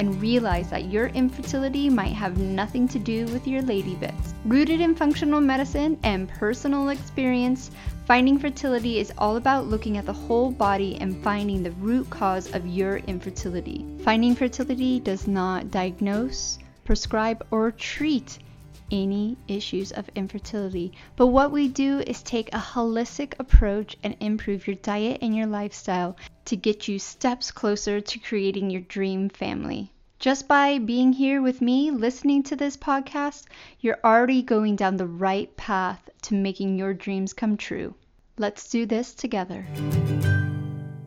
and realize that your infertility might have nothing to do with your lady bits. Rooted in functional medicine and personal experience, Finding Fertility is all about looking at the whole body and finding the root cause of your infertility. Finding Fertility does not diagnose, prescribe, or treat any issues of infertility. But what we do is take a holistic approach and improve your diet and your lifestyle to get you steps closer to creating your dream family. Just by being here with me, listening to this podcast, you're already going down the right path to making your dreams come true. Let's do this together.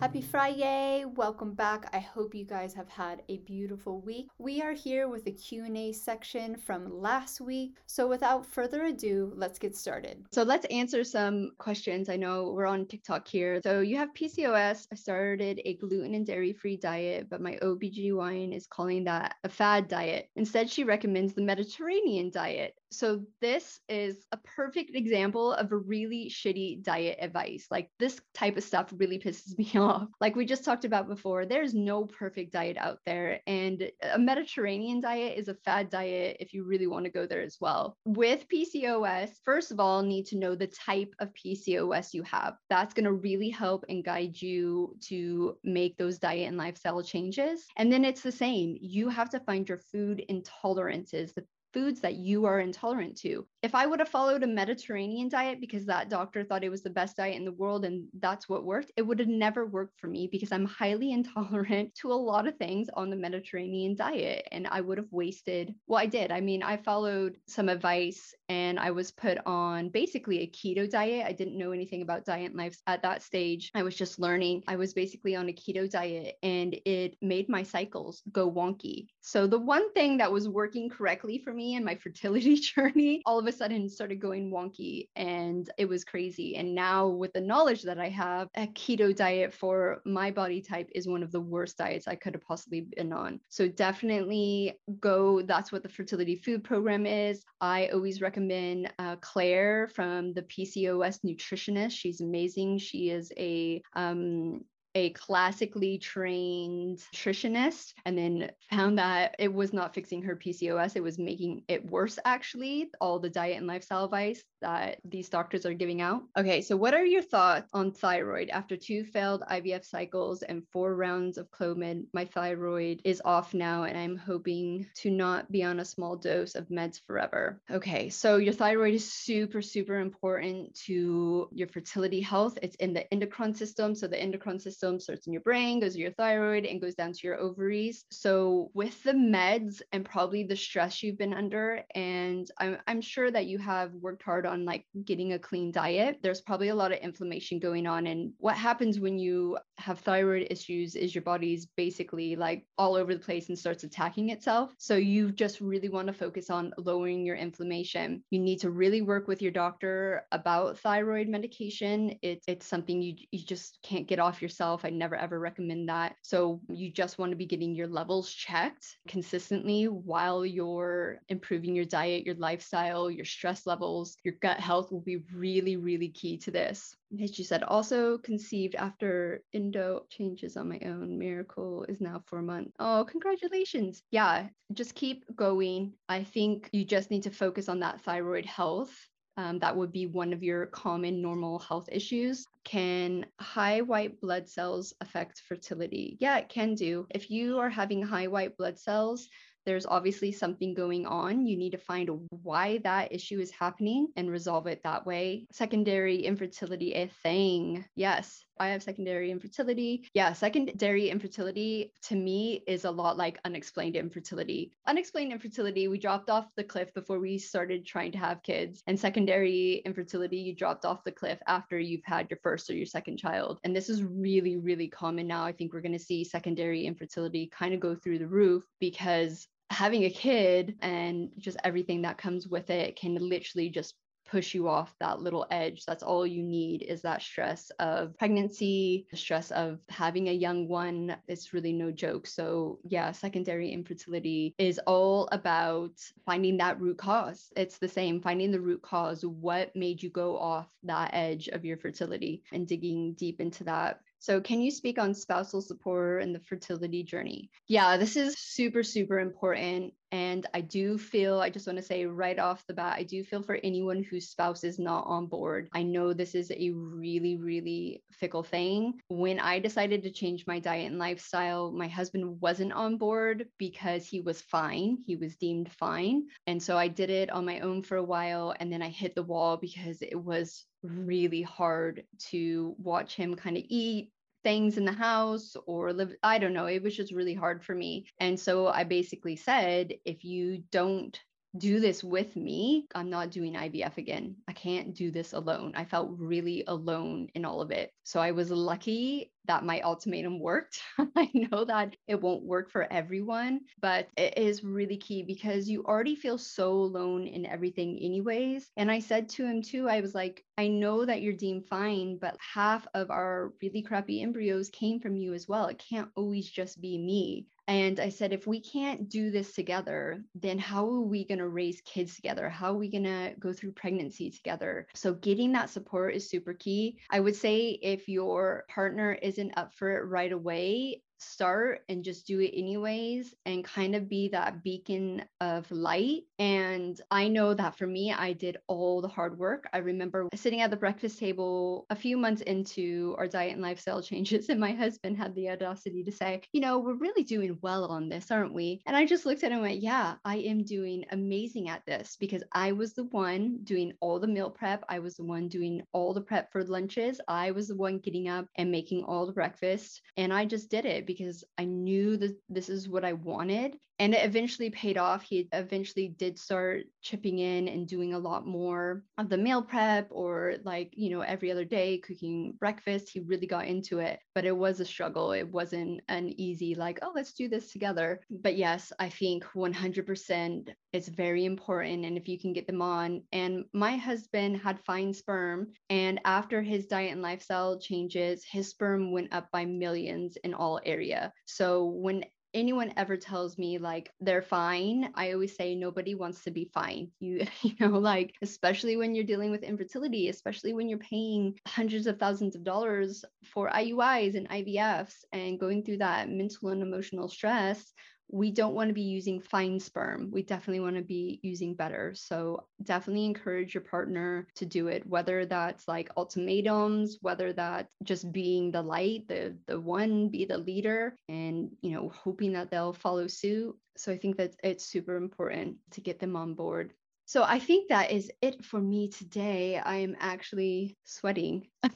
Happy Friday. Welcome back. I hope you guys have had a beautiful week. We are here with the Q&A section from last week. So without further ado, let's get started. So let's answer some questions. I know we're on TikTok here. So you have PCOS. I started a gluten and dairy-free diet, but my OBGYN is calling that a fad diet. Instead, she recommends the Mediterranean diet. So this is a perfect example of a really shitty diet advice. Like this type of stuff really pisses me off. Like we just talked about before, there's no perfect diet out there and a Mediterranean diet is a fad diet if you really want to go there as well. With PCOS, first of all, need to know the type of PCOS you have. That's going to really help and guide you to make those diet and lifestyle changes. And then it's the same. You have to find your food intolerances, the foods that you are intolerant to. If I would have followed a Mediterranean diet because that doctor thought it was the best diet in the world and that's what worked, it would have never worked for me because I'm highly intolerant to a lot of things on the Mediterranean diet. And I would have wasted, well, I did. I mean, I followed some advice and I was put on basically a keto diet. I didn't know anything about diet life at that stage. I was just learning. I was basically on a keto diet and it made my cycles go wonky. So the one thing that was working correctly for me in my fertility journey, all of sudden started going wonky and it was crazy. And now, with the knowledge that I have, a keto diet for my body type is one of the worst diets I could have possibly been on. So, definitely go. That's what the fertility food program is. I always recommend uh, Claire from the PCOS nutritionist. She's amazing. She is a um, a classically trained nutritionist and then found that it was not fixing her PCOS. It was making it worse, actually, all the diet and lifestyle advice that these doctors are giving out. Okay, so what are your thoughts on thyroid? After two failed IVF cycles and four rounds of Clomid, my thyroid is off now and I'm hoping to not be on a small dose of meds forever. Okay, so your thyroid is super, super important to your fertility health. It's in the endocrine system. So the endocrine system starts in your brain, goes to your thyroid, and goes down to your ovaries. So, with the meds and probably the stress you've been under, and I'm, I'm sure that you have worked hard on like getting a clean diet, there's probably a lot of inflammation going on. And what happens when you have thyroid issues is your body's basically like all over the place and starts attacking itself. So, you just really want to focus on lowering your inflammation. You need to really work with your doctor about thyroid medication. It, it's something you, you just can't get off yourself. I never ever recommend that. So you just want to be getting your levels checked consistently while you're improving your diet, your lifestyle, your stress levels, your gut health will be really, really key to this. As you said, also conceived after endo changes on my own. Miracle is now four months. Oh, congratulations. Yeah, just keep going. I think you just need to focus on that thyroid health um, that would be one of your common normal health issues. Can high white blood cells affect fertility? Yeah, it can do. If you are having high white blood cells, there's obviously something going on. You need to find why that issue is happening and resolve it that way. Secondary infertility, a thing. Yes, I have secondary infertility. Yeah, secondary infertility to me is a lot like unexplained infertility. Unexplained infertility, we dropped off the cliff before we started trying to have kids. And secondary infertility, you dropped off the cliff after you've had your first or your second child. And this is really, really common now. I think we're going to see secondary infertility kind of go through the roof because having a kid and just everything that comes with it can literally just push you off that little edge. That's all you need is that stress of pregnancy, the stress of having a young one. It's really no joke. So, yeah, secondary infertility is all about finding that root cause. It's the same, finding the root cause. What made you go off that edge of your fertility and digging deep into that so, can you speak on spousal support and the fertility journey? Yeah, this is super, super important. And I do feel, I just want to say right off the bat, I do feel for anyone whose spouse is not on board. I know this is a really, really fickle thing. When I decided to change my diet and lifestyle, my husband wasn't on board because he was fine. He was deemed fine. And so I did it on my own for a while. And then I hit the wall because it was really hard to watch him kind of eat things in the house or live i don't know it was just really hard for me and so i basically said if you don't do this with me, I'm not doing IVF again. I can't do this alone. I felt really alone in all of it. So I was lucky that my ultimatum worked. I know that it won't work for everyone, but it is really key because you already feel so alone in everything, anyways. And I said to him too, I was like, I know that you're deemed fine, but half of our really crappy embryos came from you as well. It can't always just be me. And I said, if we can't do this together, then how are we going to raise kids together? How are we going to go through pregnancy together? So, getting that support is super key. I would say if your partner isn't up for it right away, start and just do it anyways and kind of be that beacon of light. And I know that for me, I did all the hard work. I remember sitting at the breakfast table a few months into our diet and lifestyle changes, and my husband had the audacity to say, You know, we're really doing well on this, aren't we? And I just looked at him and went, Yeah, I am doing amazing at this because I was the one doing all the meal prep. I was the one doing all the prep for lunches. I was the one getting up and making all the breakfast. And I just did it because I knew that this is what I wanted. And it eventually paid off. He eventually did start chipping in and doing a lot more of the meal prep or like, you know, every other day cooking breakfast. He really got into it, but it was a struggle. It wasn't an easy, like, oh, let's do this together. But yes, I think 100% it's very important. And if you can get them on, and my husband had fine sperm. And after his diet and lifestyle changes, his sperm went up by millions in all area. So when anyone ever tells me like they're fine i always say nobody wants to be fine. You you know like especially when you're dealing with infertility especially when you're paying hundreds of thousands of dollars for iuis and ivfs and going through that mental and emotional stress we don't want to be using fine sperm. We definitely want to be using better. So definitely encourage your partner to do it, whether that's like ultimatums, whether that's just being the light, the the one, be the leader, and you know, hoping that they'll follow suit. So I think that it's super important to get them on board. So I think that is it for me today. I am actually sweating.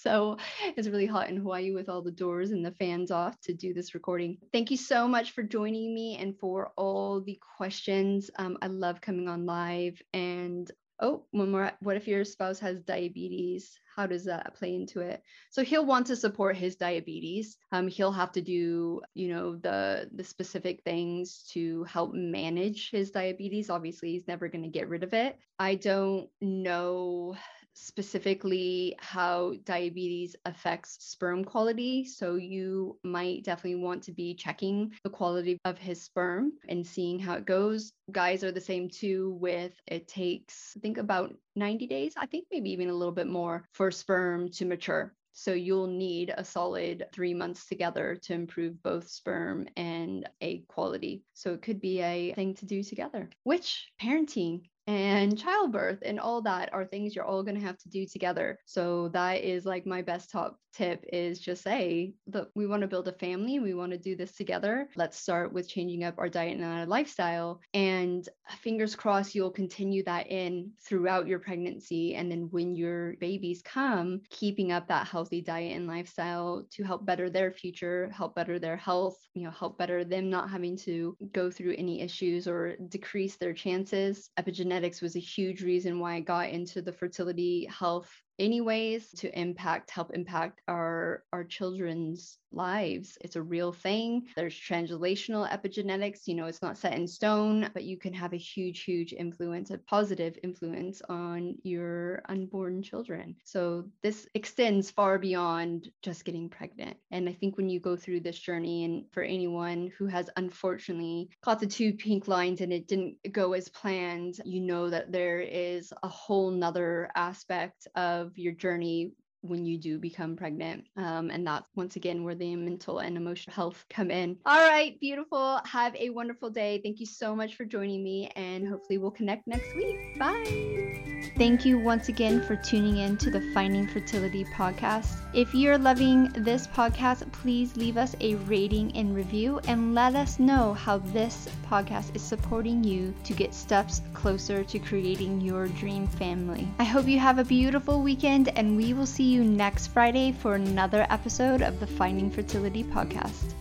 so it's really hot in Hawaii with all the doors and the fans off to do this recording. Thank you so much for joining me and for all the questions. Um, I love coming on live and oh, one more. What if your spouse has diabetes? How does that play into it? So he'll want to support his diabetes. Um, he'll have to do, you know, the the specific things to help manage his diabetes. Obviously, he's never going to get rid of it. I don't know specifically how diabetes affects sperm quality. So you might definitely want to be checking the quality of his sperm and seeing how it goes. Guys are the same too with it takes I think about 90 days, I think maybe even a little bit more for sperm to mature. So you'll need a solid three months together to improve both sperm and egg quality. So it could be a thing to do together, which parenting and childbirth and all that are things you're all going to have to do together. So that is like my best top tip is just say, that we want to build a family. We want to do this together. Let's start with changing up our diet and our lifestyle. And fingers crossed, you'll continue that in throughout your pregnancy. And then when your babies come, keeping up that healthy diet and lifestyle to help better their future, help better their health, you know, help better them not having to go through any issues or decrease their chances. Epigenetics was a huge reason why I got into the fertility health anyways to impact help impact our our children's lives. It's a real thing. There's translational epigenetics you know it's not set in stone but you can have a huge huge influence a positive influence on your unborn children. So this extends far beyond just getting pregnant. And i think when you go through this journey and for anyone who has unfortunately caught the two pink lines and it didn't go as planned you know that there is a whole nother aspect of your journey when you do become pregnant. Um, and that's once again where the mental and emotional health come in. All right, beautiful. Have a wonderful day. Thank you so much for joining me, and hopefully we'll connect next week. Bye. Thank you once again for tuning in to the Finding Fertility podcast. If you're loving this podcast, please leave us a rating and review and let us know how this podcast is supporting you to get steps closer to creating your dream family. I hope you have a beautiful weekend, and we will see you next Friday for another episode of the Finding Fertility podcast.